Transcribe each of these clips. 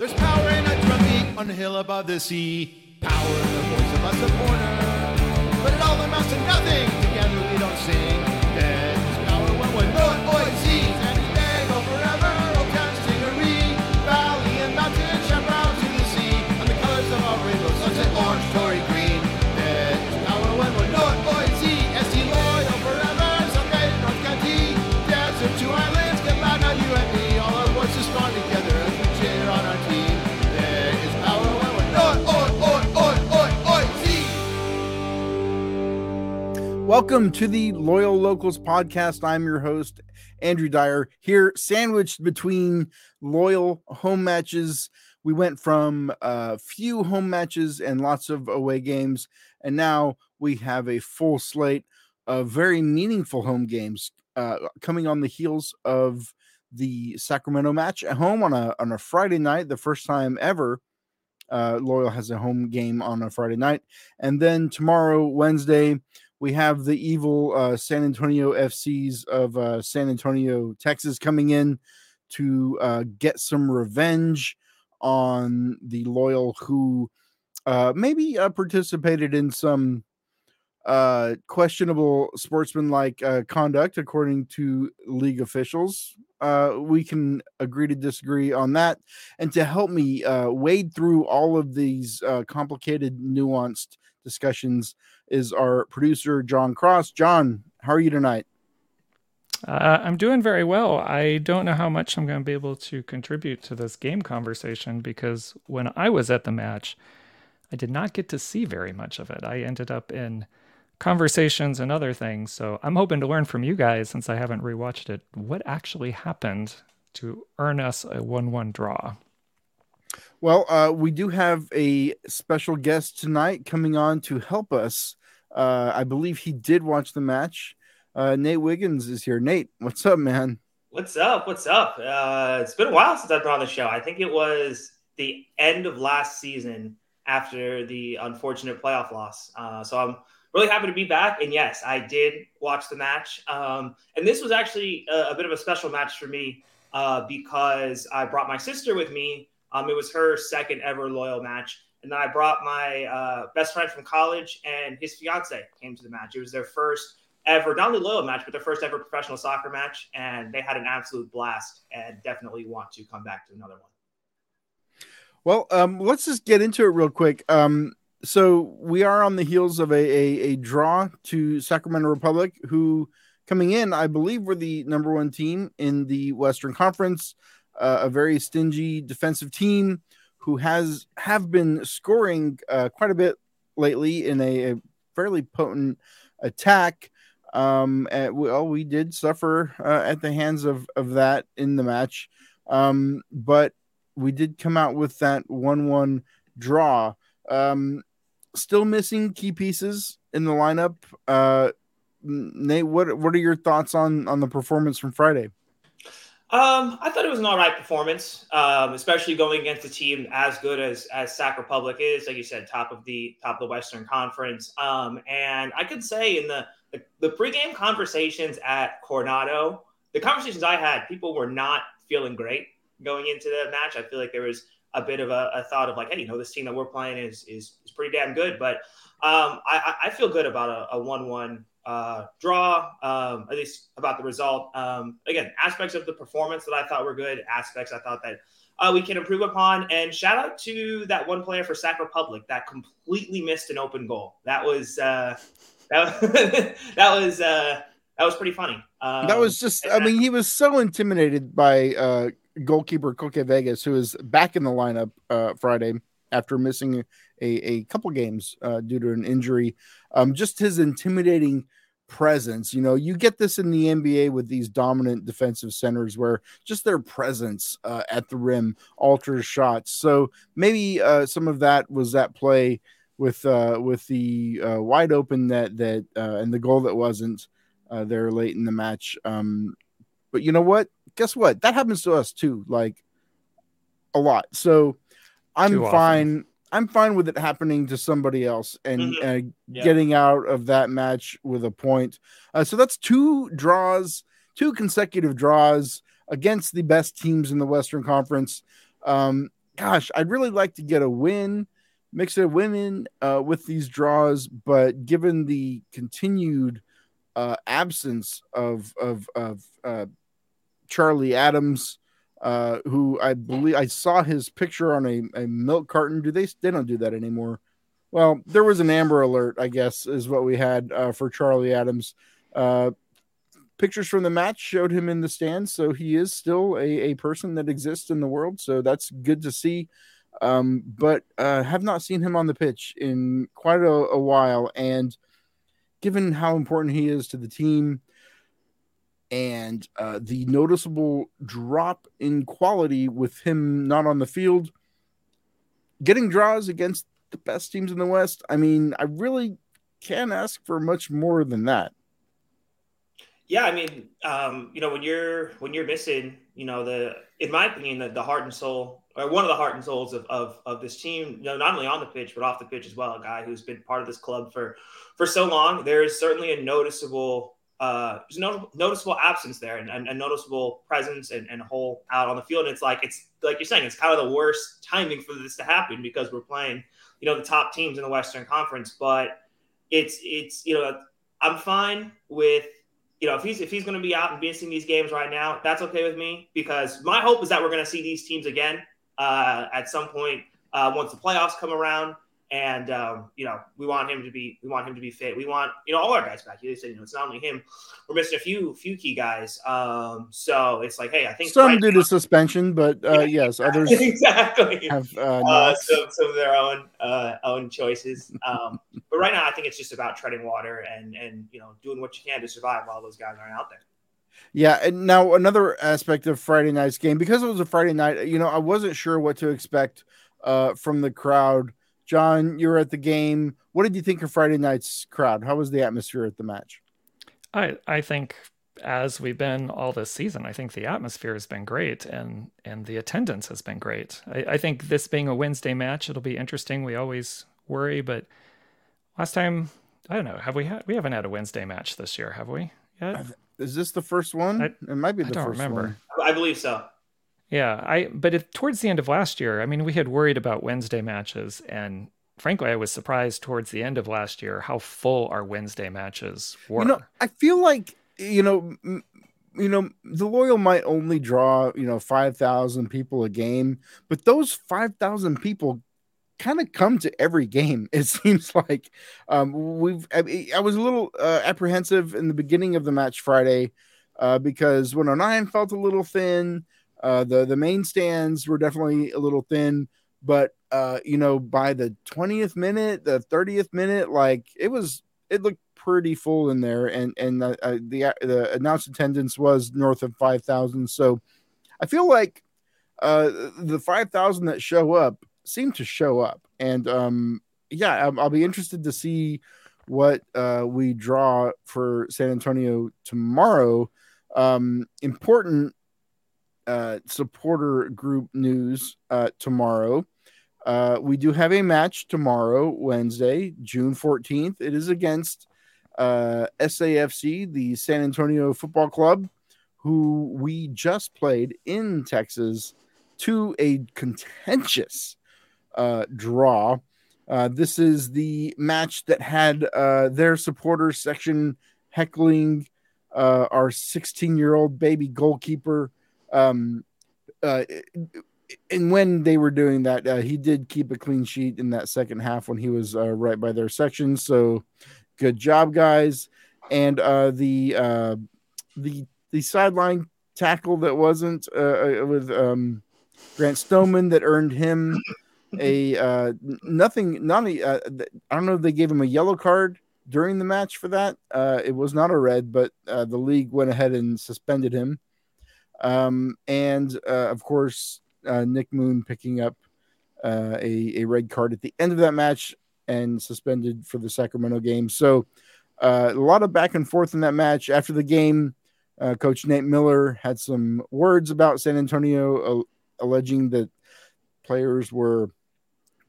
There's power in a drum beat on the hill above the sea. Power in the voice of a supporter. But it all amounts to nothing. Together we don't sing. There's power when we're North Boise. Welcome to the Loyal Locals podcast. I'm your host, Andrew Dyer, here sandwiched between loyal home matches. We went from a few home matches and lots of away games, and now we have a full slate of very meaningful home games uh, coming on the heels of the Sacramento match at home on a on a Friday night, the first time ever. Uh, Loyal has a home game on a Friday night, and then tomorrow, Wednesday, we have the evil uh, San Antonio FCs of uh, San Antonio, Texas, coming in to uh, get some revenge on the loyal who uh, maybe uh, participated in some uh, questionable sportsmanlike conduct, according to league officials. We can agree to disagree on that. And to help me wade through all of these complicated, nuanced discussions is our producer, John Cross. John, how are you tonight? Uh, I'm doing very well. I don't know how much I'm going to be able to contribute to this game conversation because when I was at the match, I did not get to see very much of it. I ended up in conversations and other things. So I'm hoping to learn from you guys since I haven't rewatched it what actually happened to earn us a 1 1 draw. Well, uh, we do have a special guest tonight coming on to help us. Uh, I believe he did watch the match. Uh, Nate Wiggins is here. Nate, what's up, man? What's up? What's up? Uh, it's been a while since I've been on the show. I think it was the end of last season after the unfortunate playoff loss. Uh, so I'm really happy to be back. And yes, I did watch the match. Um, and this was actually a, a, bit of a special match for me uh, because I brought my sister with me. Um, it was her second ever loyal match. And then I brought my uh, best friend from college and his fiance came to the match. It was their first ever, not only loyal match, but their first ever professional soccer match. And they had an absolute blast and definitely want to come back to another one. Well, um, let's just get into it real quick. Um, so we are on the heels of a, a, a draw to Sacramento Republic, who coming in, I believe, were the number one team in the Western Conference, uh, a very stingy defensive team who has have been scoring uh, quite a bit lately in a, a fairly potent attack. Um, and well, we did suffer uh, at the hands of of that in the match, um, but we did come out with that one-one draw. Um, still missing key pieces in the lineup. Uh, Nate, what what are your thoughts on on the performance from Friday? Um, I thought it was an all right performance, um, especially going against a team as good as as Sac Republic is, like you said, top of the top of the Western Conference. Um, and I could say in the, the the pregame conversations at Coronado, the conversations I had, people were not feeling great going into the match. I feel like there was a bit of a, a, thought of like, hey, you know, this team that we're playing is is, is pretty damn good. But um, I, I, feel good about a, one-one uh, draw, um, at least about the result. Um, again, aspects of the performance that I thought were good, aspects I thought that uh, we can improve upon. And shout out to that one player for Sac Republic that completely missed an open goal. That was uh, that, that was uh, that was pretty funny. Um, that was just, I mean, he was so intimidated by uh, goalkeeper Koke Vegas, who is back in the lineup uh, Friday after missing a, a couple games uh, due to an injury. Um, just his intimidating presence. You know, you get this in the NBA with these dominant defensive centers where just their presence uh, at the rim alters shots. So maybe uh, some of that was at play with uh, with the uh, wide open that that uh, and the goal that wasn't uh, there late in the match. Um, but you know what? Guess what? That happens to us too, like a lot. So I'm fine. I'm fine with it happening to somebody else and mm-hmm. uh, yeah. getting out of that match with a point. Uh, so that's two draws, two consecutive draws against the best teams in the Western Conference. Um, gosh, I'd really like to get a win, mix of women uh, with these draws, but given the continued uh, absence of of of uh, Charlie Adams, uh, who I believe I saw his picture on a, a milk carton. Do they? They don't do that anymore. Well, there was an Amber Alert, I guess, is what we had uh, for Charlie Adams. Uh, pictures from the match showed him in the stands, so he is still a, a person that exists in the world. So that's good to see. Um, but uh, have not seen him on the pitch in quite a, a while, and given how important he is to the team, and uh, the noticeable drop in quality with him not on the field, getting draws against the best teams in the West. I mean, I really can't ask for much more than that. Yeah, I mean, um, you know, when you're when you're missing, you know, the in my opinion, the, the heart and soul, or one of the heart and souls of, of of this team, you know, not only on the pitch but off the pitch as well. A guy who's been part of this club for for so long. There is certainly a noticeable uh, there's no noticeable absence there and, and noticeable presence and, and hole out on the field. And it's like it's like you're saying, it's kind of the worst timing for this to happen because we're playing you know the top teams in the Western Conference. But it's it's you know I'm fine with you know if he's if he's going to be out and missing these games right now, that's okay with me because my hope is that we're going to see these teams again uh, at some point uh, once the playoffs come around and um, you know we want him to be we want him to be fit. We want you know all our guys back. They said you know it's not only him. We're missing a few few key guys. Um, so it's like hey, I think some right due now, to suspension, but uh, yeah, yes, others exactly have uh, uh, some some of their own uh, own choices. Um, but right now, I think it's just about treading water and and you know doing what you can to survive while those guys aren't out there. Yeah, and now another aspect of Friday night's game because it was a Friday night. You know, I wasn't sure what to expect uh, from the crowd John, you were at the game. What did you think of Friday night's crowd? How was the atmosphere at the match? I I think as we've been all this season, I think the atmosphere has been great and and the attendance has been great. I, I think this being a Wednesday match, it'll be interesting. We always worry, but last time I don't know. Have we had? We haven't had a Wednesday match this year, have we? Yet? Is this the first one? I, it might be the I don't first remember. One. I believe so. Yeah, I but if, towards the end of last year, I mean, we had worried about Wednesday matches, and frankly, I was surprised towards the end of last year how full our Wednesday matches were. You know, I feel like you know, m- you know, the Loyal might only draw you know five thousand people a game, but those five thousand people kind of come to every game. It seems like um, we've. I, I, was a little uh, apprehensive in the beginning of the match Friday uh, because 109 felt a little thin. Uh, the the main stands were definitely a little thin, but uh, you know, by the 20th minute, the 30th minute, like it was, it looked pretty full in there, and and uh, the the announced attendance was north of 5,000. So I feel like uh, the 5,000 that show up seem to show up, and um, yeah, I'll, I'll be interested to see what uh, we draw for San Antonio tomorrow. Um, important uh, supporter group news uh, tomorrow. Uh, we do have a match tomorrow, Wednesday, June 14th. It is against uh, SAFC, the San Antonio Football Club, who we just played in Texas to a contentious uh, draw. Uh, this is the match that had uh, their supporters section heckling uh, our 16 year old baby goalkeeper um, uh, and when they were doing that, uh, he did keep a clean sheet in that second half when he was uh, right by their section. So, good job, guys. And uh, the uh, the the sideline tackle that wasn't uh, with um, Grant Stoneman that earned him a nothing. Not I don't know if they gave him a yellow card during the match for that. It was not a red, but the league went ahead and suspended him. Um, and uh, of course, uh, Nick Moon picking up uh, a, a red card at the end of that match and suspended for the Sacramento game. So uh, a lot of back and forth in that match. After the game, uh, Coach Nate Miller had some words about San Antonio, alleging that players were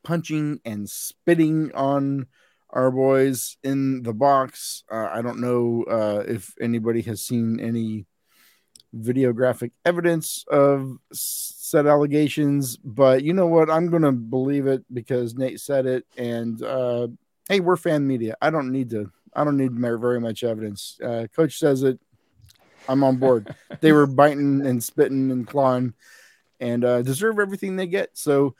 punching and spitting on our boys in the box. Uh, I don't know if anybody has seen any videographic evidence of said allegations, but you know what? I'm going to believe it because Nate said it. And uh, hey, we're fan media. I don't need to. I don't need very much evidence. Uh, Coach says it. I'm on board. they were biting and spitting and clawing, and uh, deserve everything they get. So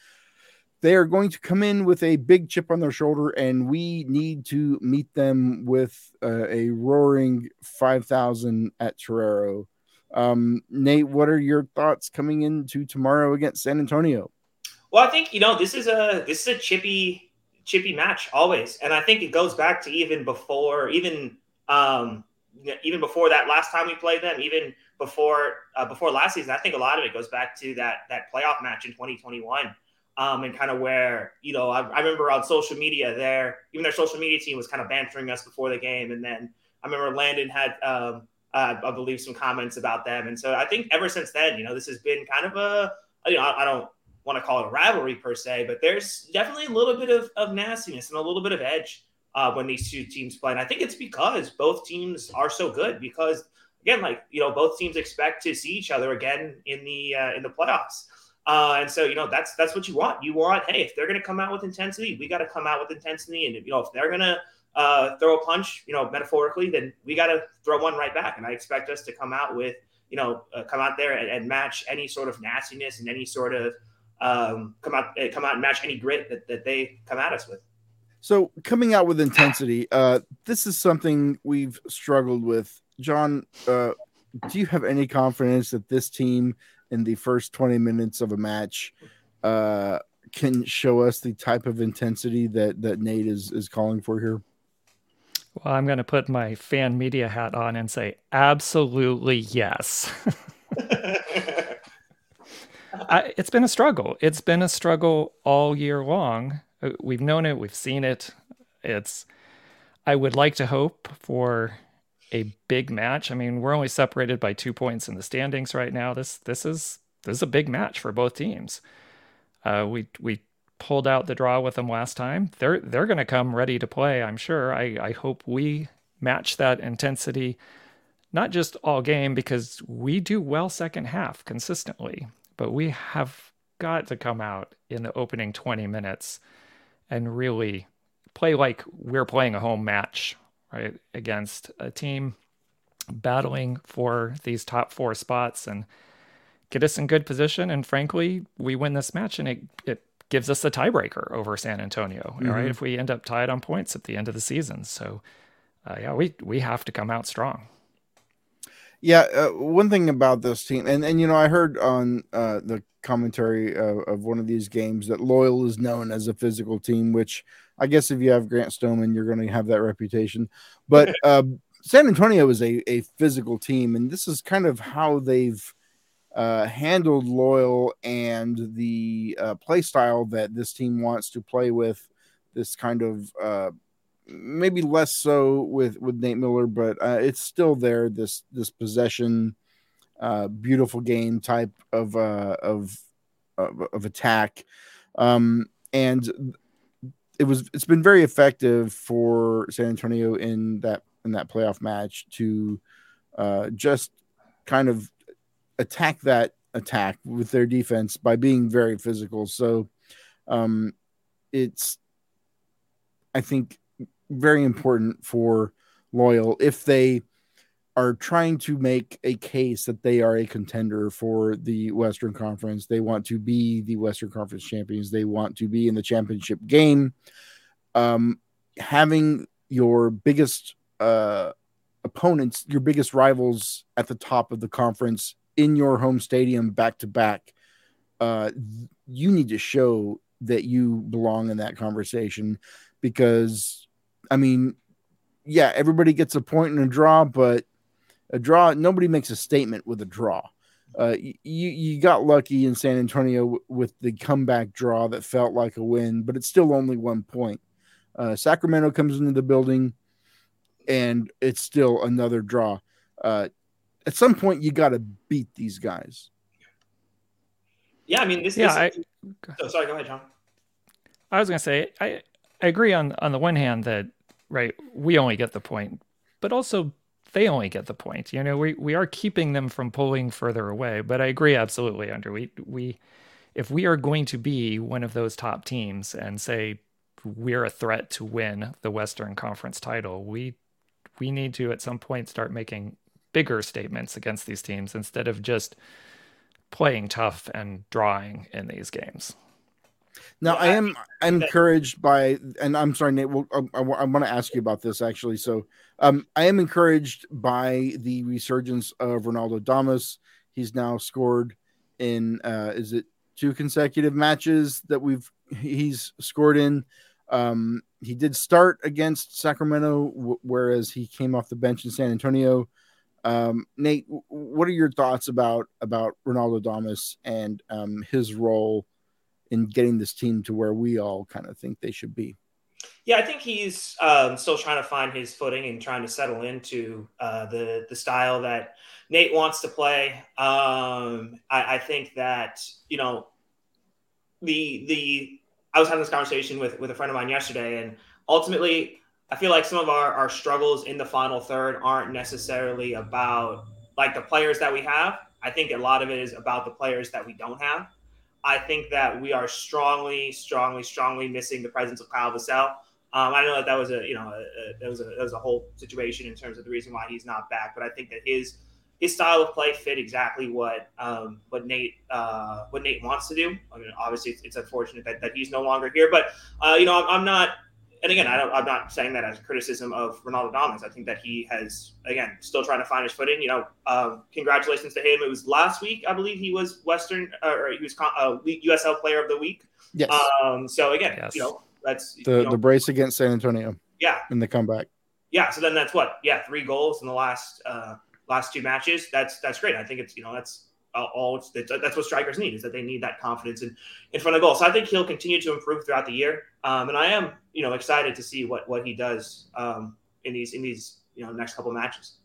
they are going to come in with a big chip on their shoulder, and we need to meet them with uh, a roaring 5,000 at Torero. Um, Nate, what are your thoughts coming into tomorrow against San Antonio? Well, I think you know this is a this is a chippy chippy match always, and I think it goes back to even before even um, even before that last time we played them, even before uh, before last season. I think a lot of it goes back to that that playoff match in 2021 um, and kind of where you know I, I, remember on social media there, even their social media team was kind of bantering us before the game, and then I remember Landon had um, uh, I believe some comments about them, and so I think ever since then, you know, this has been kind of a you know I, I don't want to call it a rivalry per se, but there's definitely a little bit of, of nastiness and a little bit of edge uh, when these two teams play, and I think it's because both teams are so good because again, like you know, both teams expect to see each other again in the uh, in the playoffs. Uh, and so, you know, that's that's what you want. You want, hey, if they're going to come out with intensity, we got to come out with intensity. And, you know, if they're going to uh, throw a punch, you know, metaphorically, then we got to throw one right back. And I expect us to come out with, you know, uh, come out there and, and, match any sort of nastiness and any sort of um, come out uh, come out and match any grit that, that they come at us with. So coming out with intensity, uh, this is something we've struggled with. John, uh, do you have any confidence that this team in the first 20 minutes of a match uh, can show us the type of intensity that that Nate is is calling for here? Well, I'm going to put my fan media hat on and say absolutely yes. I, it's been a struggle. It's been a struggle all year long. Uh, we've known it, we've seen it. It's I would like to hope for a big match. I mean, we're only separated by two points in the standings right now. This this is this is a big match for both teams. Uh, we we pulled out the draw with them last time. They're they're going to come ready to play. I'm sure. I I hope we match that intensity, not just all game because we do well second half consistently, but we have got to come out in the opening 20 minutes and really play like we're playing a home match right, against a team battling for these top four spots and get us in good position. And frankly, we win this match and it, it gives us the tiebreaker over San Antonio, mm-hmm. right? If we end up tied on points at the end of the season. So, uh, yeah, we, we have to come out strong. Yeah, uh, one thing about this team, and, and you know, I heard on uh, the commentary of, of one of these games that Loyal is known as a physical team, which I guess if you have Grant Stoneman, you're going to have that reputation. But uh, San Antonio is a, a physical team, and this is kind of how they've uh, handled Loyal and the uh, play style that this team wants to play with. This kind of uh, maybe less so with with Nate Miller, but uh, it's still there. This this possession, uh, beautiful game type of of, of of attack, um, and it was it's been very effective for San Antonio in that in that playoff match to just kind of attack that attack with their defense by being very physical. So um, it's I think very important for Loyal if they are trying to make a case that they are a contender for the Western Conference. They want to be the Western Conference champions. They want to be in the championship game. Um, having your biggest uh, opponents, your biggest rivals at the top of the conference in your home stadium back to back, uh, you need to show that you belong in that conversation because, I mean, yeah, everybody gets a and a draw, but a draw, nobody makes a statement with a draw. Uh, you you got lucky in San Antonio with the comeback draw that felt like a win, but it's still only one point. Uh, Sacramento comes into the building, and it's still another draw. Uh, at some point, you got to beat these guys. Yeah, I mean, this. Yeah, this, I, oh, sorry. Go ahead, John. I was going to say I I agree on on the one hand that right we only get the point, but also they only get the point. You know, we we are keeping them from pulling further away. But I agree absolutely, Andrew. We we if we are going to be one of those top teams and say we're a threat to win the Western Conference title, we we need to at some point start making bigger statements against these teams instead of just playing tough and drawing in these games. Now I am I'm encouraged by, and I'm sorry, Nate. Well, I, I, I want to ask you about this actually. So, um, I am encouraged by the resurgence of Ronaldo Damus. He's now scored in, uh, is it two consecutive matches that we've he's scored in. Um, he did start against Sacramento, w- whereas he came off the bench in San Antonio. Um, Nate, what are your thoughts about about Ronaldo Damus and um, his role in getting this team to where we all kind of think they should be? Yeah, I think he's um, still trying to find his footing and trying to settle into uh, the the style that Nate wants to play. Um, I, I, think that you know the the I was having this conversation with with a friend of mine yesterday, and ultimately, I feel like some of our our struggles in the final third aren't necessarily about like the players that we have. I think a lot of it is about the players that we don't have. I think that we are strongly, strongly, strongly missing the presence of Kyle Vassell. Um, I know that that was a you know a, a, that was a that was a whole situation in terms of the reason why he's not back, but I think that his his style of play fit exactly what um, what Nate uh, what Nate wants to do. I mean, obviously, it's, it's unfortunate that, that he's no longer here, but uh, you know, I'm, I'm, not. And again, I don't, I'm not saying that as a criticism of Ronaldo Damus. I think that he has, again, still trying to find his footing. You know, um, congratulations to him. It was last week, I believe, he was Western uh, or he was uh, USL Player of the Week. Yes. Um, so again, yes. you know, that's the you know, the brace against San Antonio. Yeah. In the comeback. Yeah. So then that's what? Yeah, three goals in the last uh, last two matches. That's that's great. I think it's you know that's all that's what strikers need is that they need that confidence in, in front of goal. So I think he'll continue to improve throughout the year. Um, and I am, you know, excited to see what, what he does um, in these, in these, you know, next couple of matches.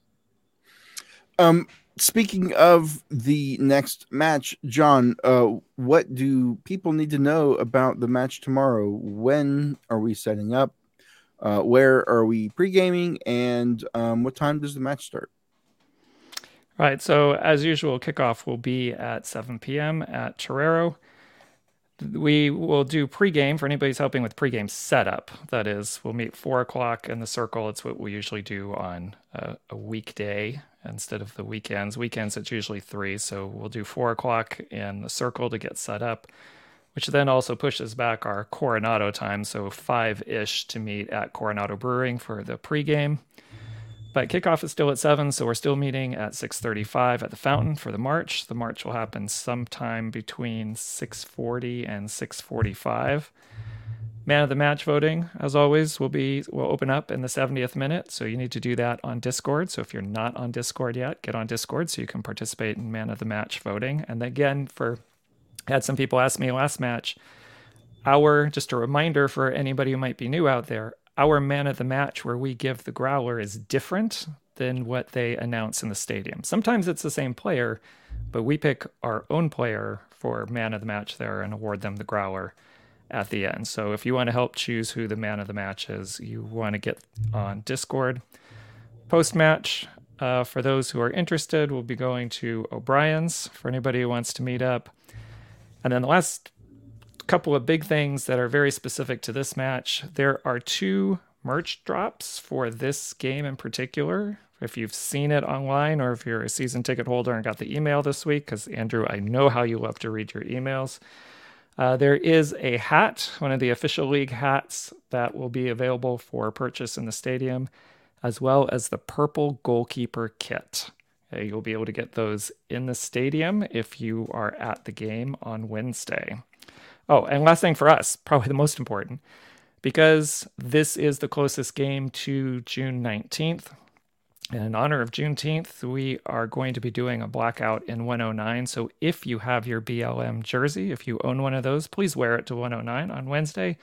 Um, speaking of the next match, John, uh, what do people need to know about the match tomorrow? When are we setting up? Uh, where are we pre-gaming and um, what time does the match start? Right. So as usual, kickoff will be at 7 p.m. at Torero. We will do pregame for anybody's helping with pregame setup. That is, we'll meet four o'clock in the circle. It's what we usually do on a, a weekday instead of the weekends. Weekends it's usually three, so we'll do four o'clock in the circle to get set up, which then also pushes back our Coronado time, so five ish to meet at Coronado Brewing for the pregame. But kickoff is still at seven, so we're still meeting at 6:35 at the fountain for the march. The march will happen sometime between 6:40 and 6:45. Man of the match voting, as always, will be will open up in the 70th minute. So you need to do that on Discord. So if you're not on Discord yet, get on Discord so you can participate in man of the match voting. And again, for had some people ask me last match, our just a reminder for anybody who might be new out there, our man of the match where we give the growler is different than what they announce in the stadium. Sometimes it's the same player, but we pick our own player for man of the match there and award them the growler at the end. So if you want to help choose who the man of the match is, you want to get on Discord. Post match, uh, for those who are interested, we'll be going to O'Brien's for anybody who wants to meet up. And then the last couple of big things that are very specific to this match. There are two merch drops for this game in particular. If you've seen it online or if you're a season ticket holder and got the email this week, because Andrew, I know how you love to read your emails. Uh, there is a hat, one of the official league hats, that will be available for purchase in the stadium, as well as the purple goalkeeper kit. Uh, you'll be able to get those in the stadium if you are at the game on Wednesday. Oh, and last thing for us, probably the most important, because this is the closest game to June 19th. And in honor of Juneteenth, we are going to be doing a blackout in 109. So if you have your BLM jersey, if you own one of those, please wear it to 109 on Wednesday.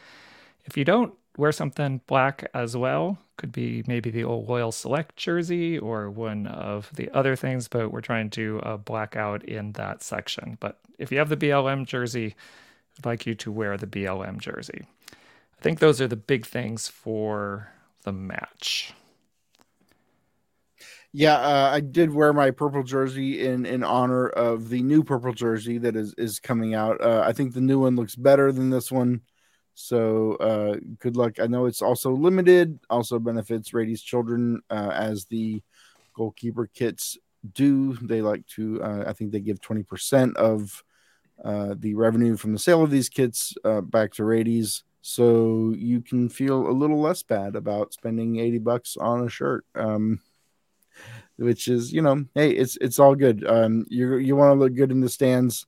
If you don't, wear something black as well. Could be maybe the old Loyal Select jersey or one of the other things, but we're trying to uh, do a blackout in that section. But if you have the BLM jersey, I'd like you to wear the BLM jersey. I think those are the big things for the match. Yeah, uh, I did wear my purple jersey in in honor of the new purple jersey that is is coming out. Uh, I think the new one looks better than this one. So uh, good luck. I know it's also limited, also benefits Rady's children uh, as the goalkeeper kits do. They like to, uh, I think they give 20% of uh, the revenue from the sale of these kits uh, back to Rady's. So you can feel a little less bad about spending 80 bucks on a shirt. Um, which is you know hey it's it's all good um you you want to look good in the stands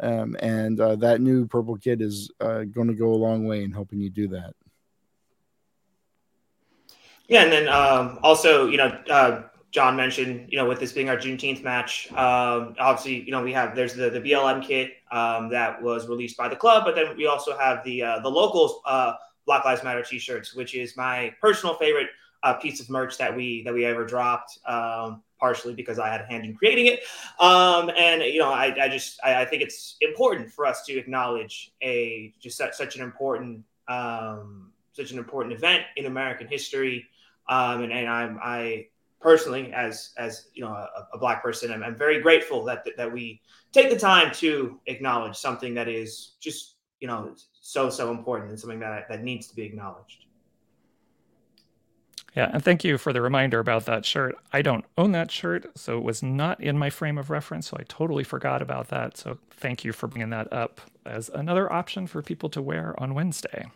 um and uh, that new purple kit is uh, going to go a long way in helping you do that yeah and then um also you know uh John mentioned, you know, with this being our Juneteenth match, um, obviously, you know, we have there's the, the BLM kit um, that was released by the club, but then we also have the uh, the locals uh, Black Lives Matter T-shirts, which is my personal favorite uh, piece of merch that we that we ever dropped. Um, partially because I had a hand in creating it, um, and you know, I, I just I, I, think it's important for us to acknowledge a just such, such an important um, such an important event in American history, um, and, and I'm I personally as as you know a, a black person I'm, I'm, very grateful that that we take the time to acknowledge something that is just you know so so important and something that that needs to be acknowledged yeah, and thank you for the reminder about that shirt. I don't own that shirt, so it was not in my frame of reference, so I totally forgot about that. So thank you for bringing that up as another option for people to wear on Wednesday.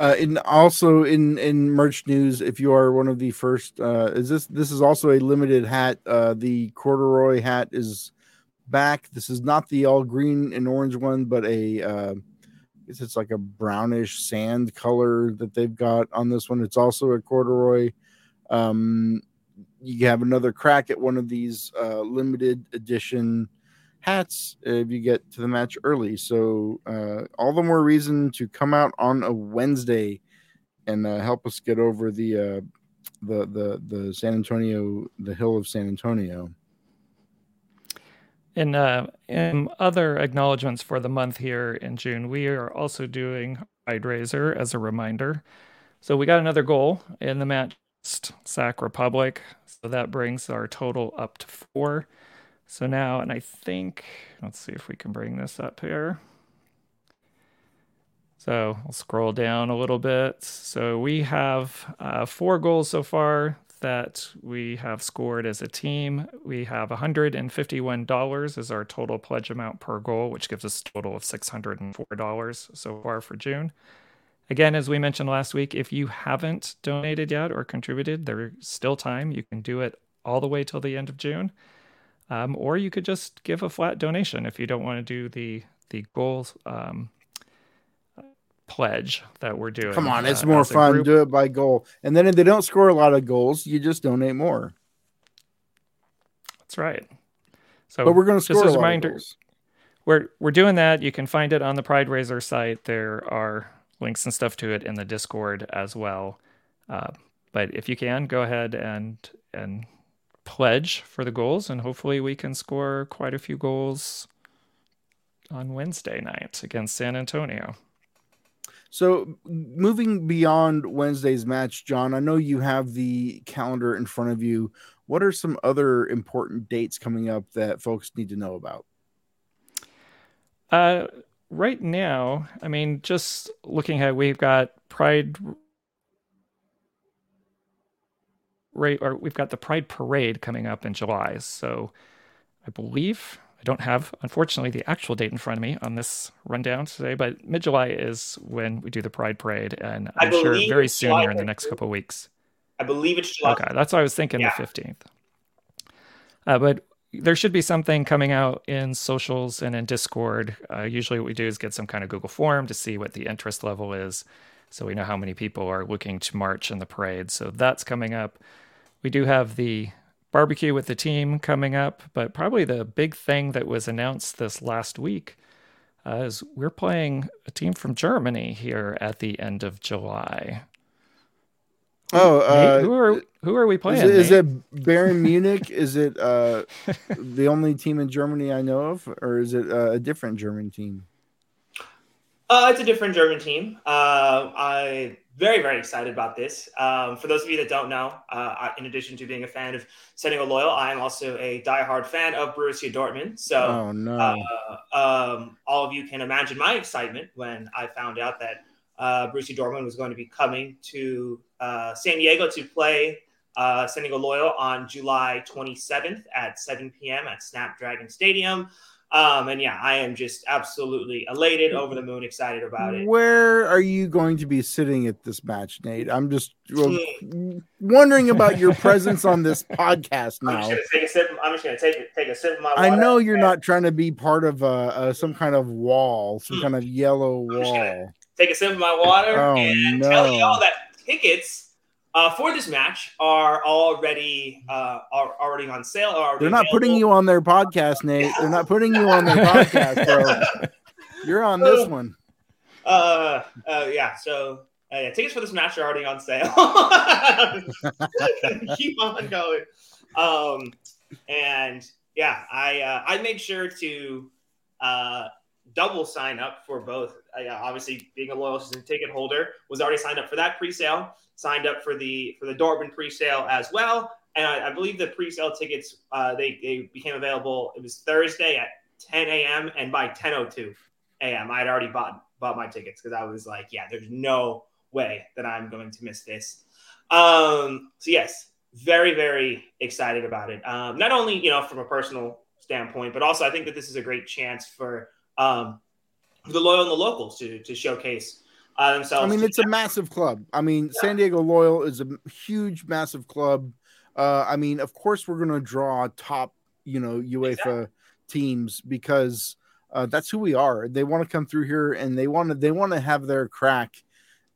Uh, and also in in merch news, if you are one of the first, uh, is this this is also a limited hat. Uh, the corduroy hat is back. This is not the all green and orange one, but a uh, guess it's like a brownish sand color that they've got on this one. It's also a corduroy. Um, you have another crack at one of these uh, limited edition hats if you get to the match early. So uh, all the more reason to come out on a Wednesday and uh, help us get over the uh, the the the San Antonio, the hill of San Antonio. And uh, in other acknowledgments for the month here in June, we are also doing Prideraiser as a reminder. So we got another goal in the match, Sac Republic. So that brings our total up to four. So now, and I think, let's see if we can bring this up here. So I'll scroll down a little bit. So we have uh, four goals so far that we have scored as a team. We have $151 as our total pledge amount per goal, which gives us a total of $604 so far for June. Again, as we mentioned last week, if you haven't donated yet or contributed, there's still time. You can do it all the way till the end of June. Um, or you could just give a flat donation if you don't want to do the the goals um, pledge that we're doing. Come on, it's uh, more fun. Do it by goal. And then if they don't score a lot of goals, you just donate more. That's right. So but we're going to score just a reminder, We're we're doing that. You can find it on the Prideraiser site. There are links and stuff to it in the Discord as well. Uh, but if you can, go ahead and and pledge for the goals, and hopefully we can score quite a few goals on Wednesday night against San Antonio. So, moving beyond Wednesday's match, John, I know you have the calendar in front of you. What are some other important dates coming up that folks need to know about? Uh, right now, I mean, just looking at, we've got Pride. Right, or we've got the Pride Parade coming up in July. So, I believe I don't have, unfortunately, the actual date in front of me on this rundown today, but mid July is when we do the Pride Parade, and I'm sure very soon July here in the next couple weeks. I believe it's July. Okay, that's what I was thinking yeah. the 15th. Uh, but there should be something coming out in socials and in Discord. Uh, usually, what we do is get some kind of Google form to see what the interest level is, so we know how many people are looking to march in the parade. So that's coming up. We do have the barbecue with the team coming up. But probably the big thing that was announced this last week uh, is we're playing a team from Germany here at the end of July. Oh, uh, who are who are we playing? Is it, is it Bayern Munich? is it uh, the only team in Germany I know of, or is it uh, a different German team? Uh, it's a different German team. Uh, I very very excited about this. Um, for those of you that don't know, uh, in addition to being a fan of San Diego Loyal, I am also a diehard fan of Borussia Dortmund. So, oh no, uh, um, all of you can imagine my excitement when I found out that uh, Borussia Dortmund was going to be coming to uh, San Diego to play uh, San Diego Loyal on July 27th at 7 p.m. at Snapdragon Stadium. Um, and yeah, I am just absolutely elated, over the moon, excited about it. Where are you going to be sitting at this match, Nate? I'm just wondering about your presence on this podcast now. I'm just gonna take a sip. I'm just gonna take take a sip of my. I know you're not trying to be part of a, some kind of wall, some mm. kind of yellow wall. Take a sip of my water oh, and no. tell y'all that tickets uh, for this match are already uh, are already on sale. They're not available. putting you on their podcast, Nate. They're not putting you on their podcast, bro. You're on this one. Uh, uh yeah. So uh, yeah, tickets for this match are already on sale. Keep on going. Um, and yeah, I uh, I made sure to uh, double sign up for both. Uh, obviously, being a loyal season ticket holder, was already signed up for that pre-sale signed up for the for the Dortmund pre-sale as well. And I, I believe the pre-sale tickets uh, they they became available. It was Thursday at 10 a.m. and by 10:02 a.m. I had already bought bought my tickets because I was like, yeah, there's no way that I'm going to miss this. Um, so yes, very very excited about it. Um, not only you know from a personal standpoint, but also I think that this is a great chance for um, the loyal and the locals to to showcase uh, themselves. I mean, it's a massive club. I mean, yeah. San Diego Loyal is a huge, massive club. Uh, I mean, of course, we're going to draw top, you know, UEFA exactly. teams because uh, that's who we are. They want to come through here and they want to they want to have their crack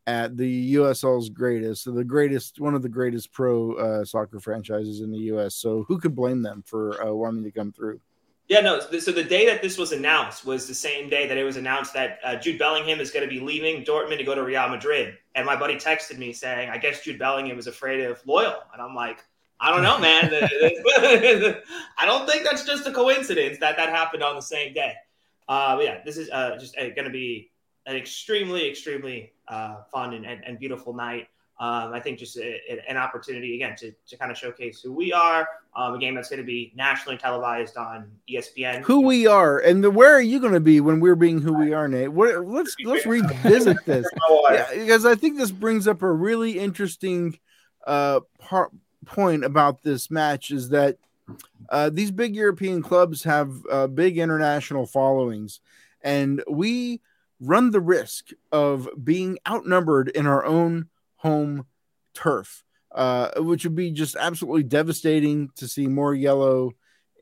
at the USL's greatest, so the greatest, one of the greatest pro uh, soccer franchises in the US. So who could blame them for uh, wanting to come through? Yeah, no. So the day that this was announced was the same day that it was announced that uh, Jude Bellingham is going to be leaving Dortmund to go to Real Madrid. And my buddy texted me saying, "I guess Jude Bellingham is afraid of Loyal." And I'm like, "I don't know, man. I don't think that's just a coincidence that that happened on the same day." Uh, yeah, this is uh, just uh, going to be an extremely, extremely uh, fun and, and, and beautiful night. Um, I think just a, a, an opportunity again to, to kind of showcase who we are. Um, a game that's going to be nationally televised on ESPN. Who we are, and the, where are you going to be when we're being who we are, Nate? What, let's let's revisit this yeah, because I think this brings up a really interesting uh, part, point about this match is that uh, these big European clubs have uh, big international followings, and we run the risk of being outnumbered in our own home turf, uh, which would be just absolutely devastating to see more yellow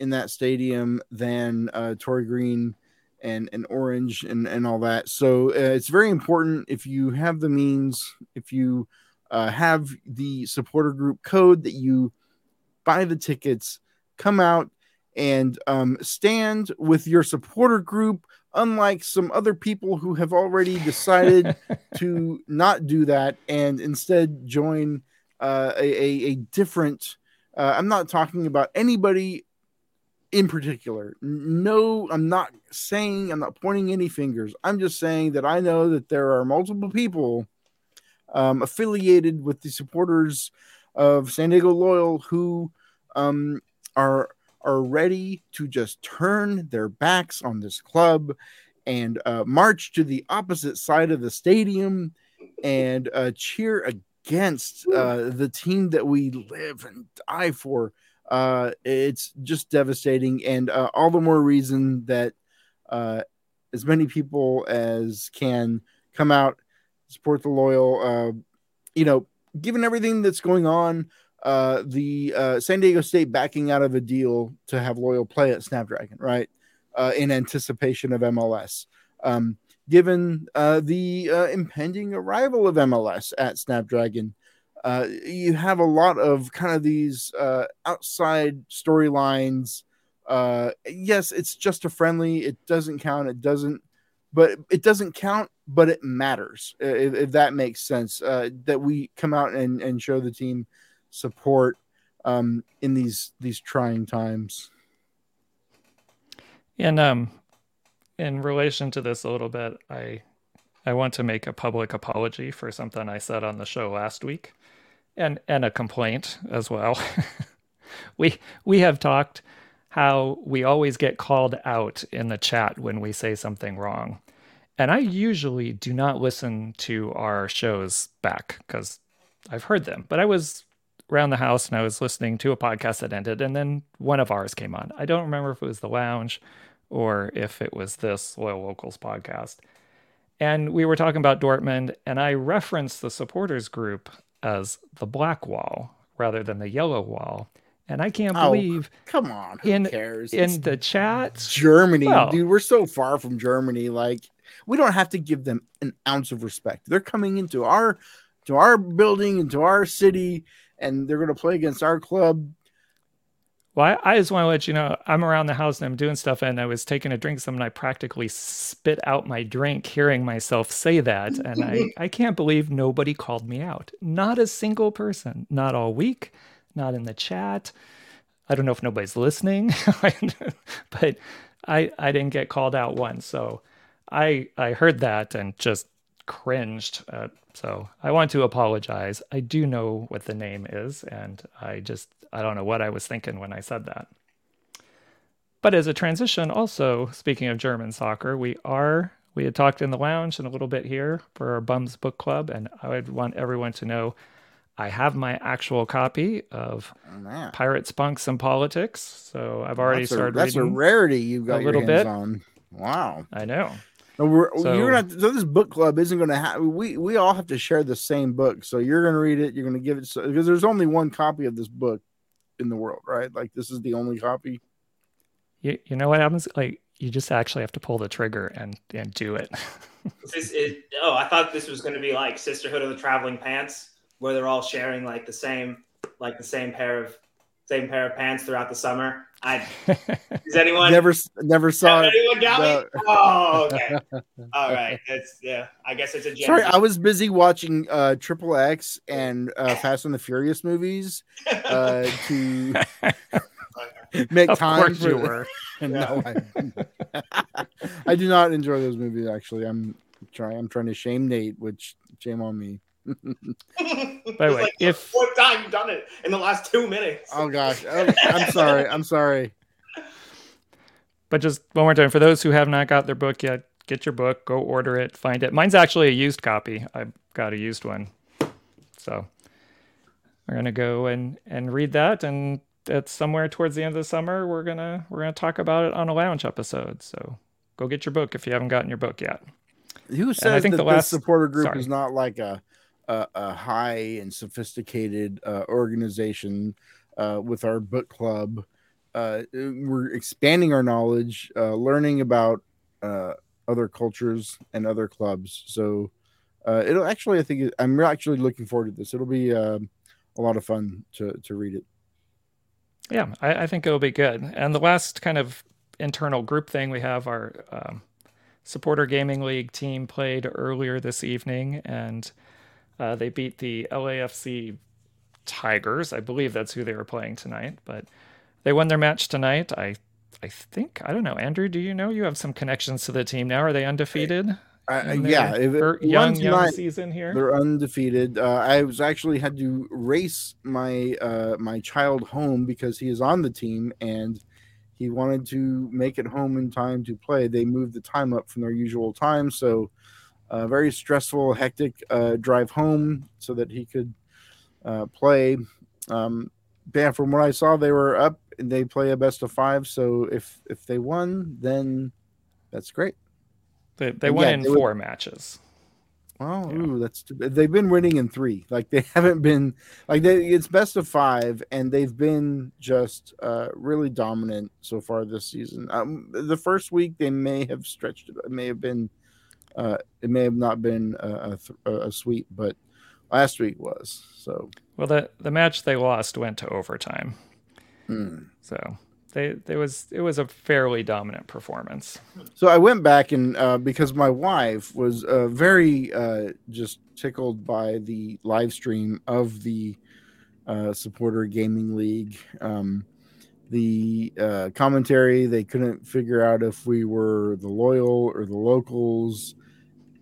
in that stadium than uh, Torrey Green and, and orange and, and all that. So uh, it's very important if you have the means, if you uh, have the supporter group code that you buy the tickets, come out and um, stand with your supporter group unlike some other people who have already decided to not do that and instead join uh, a, a, a, different. Uh, I'm not talking about anybody in particular. No, I'm not saying, I'm not pointing any fingers. I'm just saying that I know that there are multiple people um, affiliated with the supporters of San Diego Loyal who um, are are ready to just turn their backs on this club and uh, march to the opposite side of the stadium and uh, cheer against uh, the team that we live and die for. Uh, it's just devastating, and uh, all the more reason that uh, as many people as can come out, support the loyal. you know, given everything that's going on, uh, the uh, San Diego State backing out of a deal to have Loyal play at Snapdragon, right? Uh, in anticipation of MLS. Um, given uh, the uh, impending arrival of MLS at Snapdragon, you have a lot of kind of these outside storylines. yes, it's just a friendly. It doesn't count. It doesn't, but it doesn't count. But it matters if, if that makes sense. that we come out and, and show the team support um, in these these trying times. And um, in relation to this a little bit, I I want to make a public apology for something I said on the show last week, and and a complaint as well. we we have talked how we always get called out in the chat when we say something wrong. And I usually do not listen to our shows back because I've heard them. But I was around the house and I was listening to a podcast that ended, and then one of ours came on. I don't remember if it was the lounge or if it was this Loyal Locals podcast. And we were talking about Dortmund, and I referenced the supporters group as the black wall rather than the yellow wall. And I can't Oh, believe Come on, who in cares? in It's the chat. Germany, Well- dude, we're so far from Germany. Like, we don't have to give them an ounce of respect. They're coming into our to our building, into our city, and they're going to play against our club. Well, I, I just want to let you know I'm around the house and I'm doing stuff, and I was taking a drink, some, and I practically spit out my drink hearing myself say that, and I I can't believe nobody called me out. Not a single person. Not all week. Not in the chat. I don't know if nobody's listening, but I I didn't get called out once. So I I heard that and just cringed. Uh, so I want to apologize. I do know what the name is, and I just I don't know what I was thinking when I said that. But as a transition, also speaking of German soccer, we are we had talked in the lounge and a little bit here for our Bums Book Club, and I would want everyone to know I have my actual copy of Oh. Pirates, Punks, and Politics. So I've already that's a, started that's reading. a rarity you've got a your little hands bit. on. Wow. I know. No, we're, So- you're gonna to, so this book club isn't going to have we we all have to share the same book. So you're going to read it. You're going to give it so, because there's only one copy of this book in the world, right? Like this is the only copy. You, you know what happens? Like you just actually have to pull the trigger and and do it. This is, oh, I thought this was going to be like Sisterhood of the Traveling Pants, where they're all sharing like the same, like the same pair of, same pair of pants throughout the summer. I is anyone Never never saw it. anyone got No. me? Oh, okay. All right. That's yeah. I guess it's a Gen Sorry, Z. I was busy watching uh Triple X and uh Fast and the Furious movies uh to make of time course for you were. no, I, I do not enjoy those movies actually. I'm trying I'm trying to shame Nate, which shame on me. By the It's way, like the if- fourth time you've done it in the last two minutes. Oh gosh. Oh, I'm sorry. I'm sorry. But just one more time, for those who have not got their book yet, get your book, go order it, find it. Mine's actually a used copy. I got a used one. So we're gonna go and and read that and it's somewhere towards the end of the summer we're gonna we're gonna talk about it on a lounge episode. So go get your book if you haven't gotten your book yet. Who says think that the the last- supporter group sorry. is not like a a, a high and sophisticated uh, organization uh, with our book club? Uh, we're expanding our knowledge, uh, learning about uh, other cultures and other clubs. So it'll actually, I think, I'm actually looking forward to this. It'll be um a lot of fun to to read it. Yeah, I, I think it'll be good. And the last kind of internal group thing we have our um, supporter gaming league team played earlier this evening, and uh, they beat the LAFC Tigers. I believe that's who they were playing tonight, but they won their match tonight. I I think I don't know, Andrew. Do you know you have some connections to the team now? Are they undefeated? Yeah, young young tonight- season here. They're undefeated. Uh, I was actually had to race my uh, my child home because he is on the team and he wanted to make it home in time to play. They moved the time up from their usual time, so uh, very stressful, hectic uh, drive home so that he could uh, play. Um, yeah, from what I saw, they were up. and They play a best of five, so if if they won, then that's great. They they and won yeah, in they would- four matches. Oh, Yeah. ooh, that's too they've been winning in three. Like they haven't been like they it's best of five, and they've been just uh really dominant so far this season. Um, the first week they may have stretched. It may have been, uh, it may have not been a, a, a sweep, but last week was. So Well, the the match they lost went to overtime. hmm. So they there was it was a fairly dominant performance. So I went back and uh, because my wife was uh, very uh, just tickled by the live stream of the uh, supporter gaming league. Um, the uh, commentary they couldn't figure out if we were the loyal or the locals,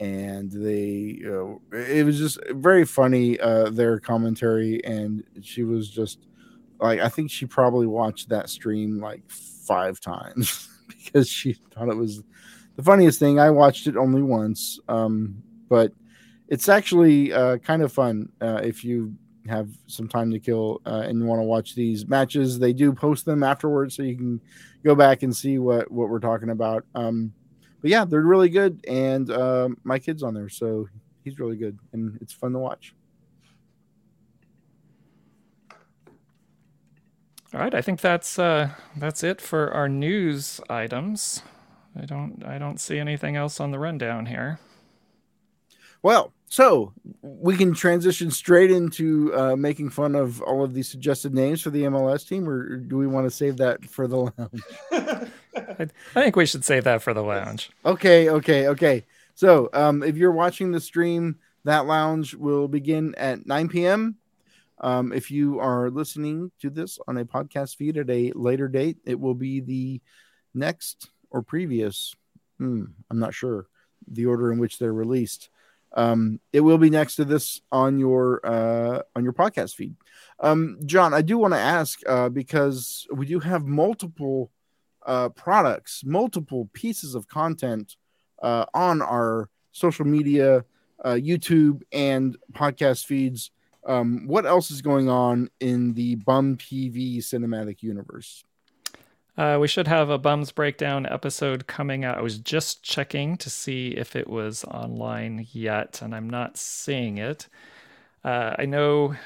and they uh, it was just very funny uh, their commentary, and she was just like I think she probably watched that stream like five times because she thought it was the funniest thing. I watched it only once, um, but it's actually uh, kind of fun uh, if you have some time to kill uh, and you want to watch these matches. They do post them afterwards, so you can go back and see what what we're talking about. Um, but yeah, they're really good, and uh, my kid's on there, so he's really good, and it's fun to watch. All right, I think that's uh, that's it for our news items. I don't I don't see anything else on the rundown here. Well, so we can transition straight into uh, making fun of all of these suggested names for the MLS team, or do we want to save that for the lounge? I, I think we should save that for the lounge. Okay, okay, okay. So um, if you're watching the stream, that lounge will begin at 9 p.m. Um, if you are listening to this on a podcast feed at a later date, it will be the next or previous. Hmm, I'm not sure the order in which they're released. Um, it will be next to this on your uh, on your podcast feed. Um, John, I do want to ask uh, because we do have multiple uh, products, multiple pieces of content uh, on our social media, uh, YouTube, and podcast feeds um, what else is going on in the Bum PV cinematic universe? Uh, we should have a Bums Breakdown episode coming out. I was just checking to see if it was online yet, and I'm not seeing it. Uh, I know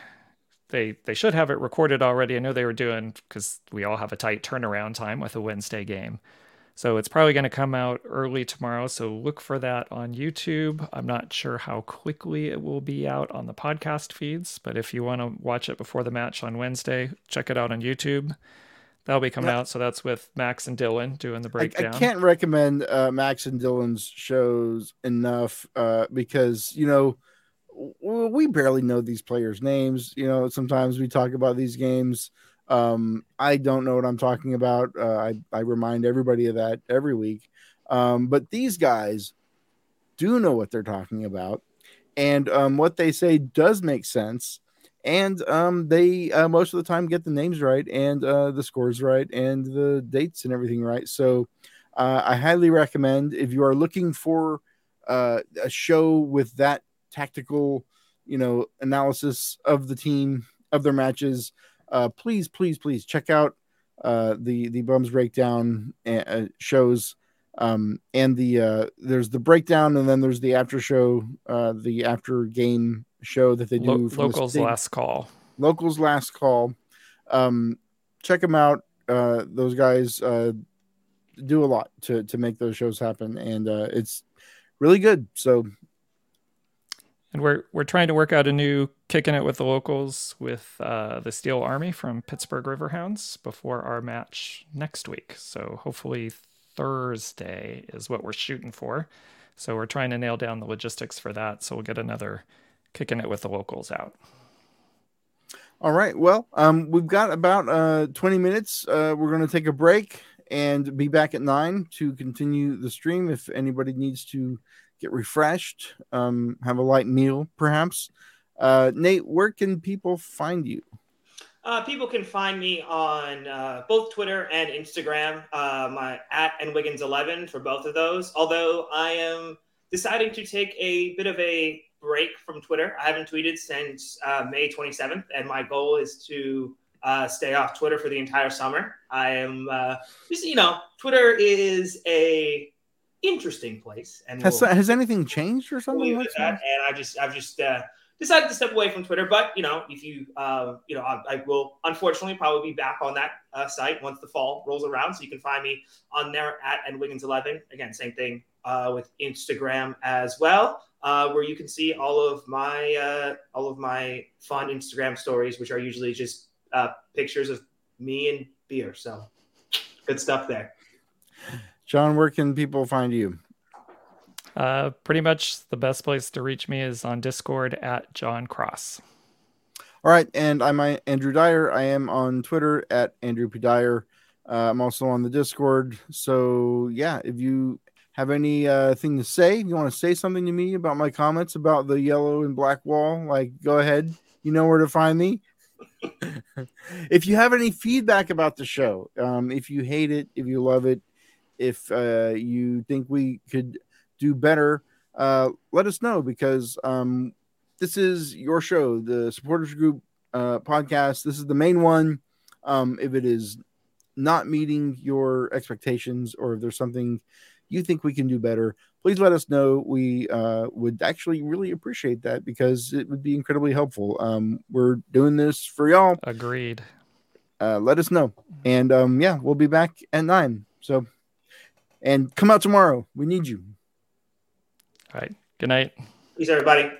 they they should have it recorded already. I know they were doing because we all have a tight turnaround time with a Wednesday game. So it's probably going to come out early tomorrow. So look for that on YouTube. I'm not sure how quickly it will be out on the podcast feeds, but if you want to watch it before the match on Wednesday, check it out on YouTube. That'll be coming yeah. out. So that's with Max and Dylan doing the breakdown. I, I can't recommend uh, Max and Dylan's shows enough uh, because, you know, we barely know these players' names. You know, sometimes we talk about these games um, I don't know what I'm talking about. Uh, I, I remind everybody of that every week. Um, but these guys do know what they're talking about. And um, what they say does make sense. And um, they uh, most of the time get the names right and uh, the scores right and the dates and everything right. So uh, I highly recommend if you are looking for uh, a show with that tactical, you know, analysis of the team of their matches uh, please, please, please check out uh, the the bums breakdown shows. Um, and the there's the breakdown, and then there's the after show, the after game show that they do. Lo- locals the last call. Locals last call. Um, check them out. Uh, those guys uh, do a lot to to make those shows happen, and uh, it's really good. So and we're we're trying to work out a new kicking it with the locals with uh, the Steel Army from Pittsburgh Riverhounds before our match next week. So hopefully Thursday is what we're shooting for. So we're trying to nail down the logistics for that. So we'll get another kicking it with the locals out. All right. Well, um, we've got about uh, 20 minutes. Uh, we're going to take a break and be back at nine to continue the stream. If anybody needs to get refreshed, um, have a light meal, perhaps. Uh, Nate, where can people find you? Uh, people can find me on uh, both Twitter and Instagram. Uh, my at nwiggins11 for both of those. Although I am deciding to take a bit of a break from Twitter. I haven't tweeted since uh, May 27th, and my goal is to uh, stay off Twitter for the entire summer. I am uh, just, you know, Twitter is a interesting place. And has, we'll, has anything changed or something like that? And I just I've just uh, decided to step away from Twitter. But you know, if you uh, you know, I, I, will unfortunately probably be back on that uh, site once the fall rolls around. So you can find me on there at and Wiggins eleven. Again, same thing uh, with Instagram as well. Uh, where you can see all of my uh, all of my fun Instagram stories, which are usually just uh, pictures of me and beer. So good stuff there. John, where can people find you? Uh, pretty much the best place to reach me is on Discord at John Cross. All right, and I'm Andrew Dyer. I am on Twitter at Andrew P. Dyer. Uh, I'm also on the Discord. So yeah, if you have any uh, thing to say, you want to say something to me about my comments about the yellow and black wall, like go ahead. You know where to find me. if you have any feedback about the show, um, if you hate it, if you love it, if uh, you think we could do better, uh, let us know because um, this is your show, the supporters group uh, podcast. This is the main one. Um, if it is not meeting your expectations or if there's something you think we can do better, please let us know. We uh, would actually really appreciate that because it would be incredibly helpful. Um, we're doing this for y'all. Agreed. Uh, let us know. And um, yeah, we'll be back at nine. So, and come out tomorrow. We need you. All right. Good night. Peace, everybody.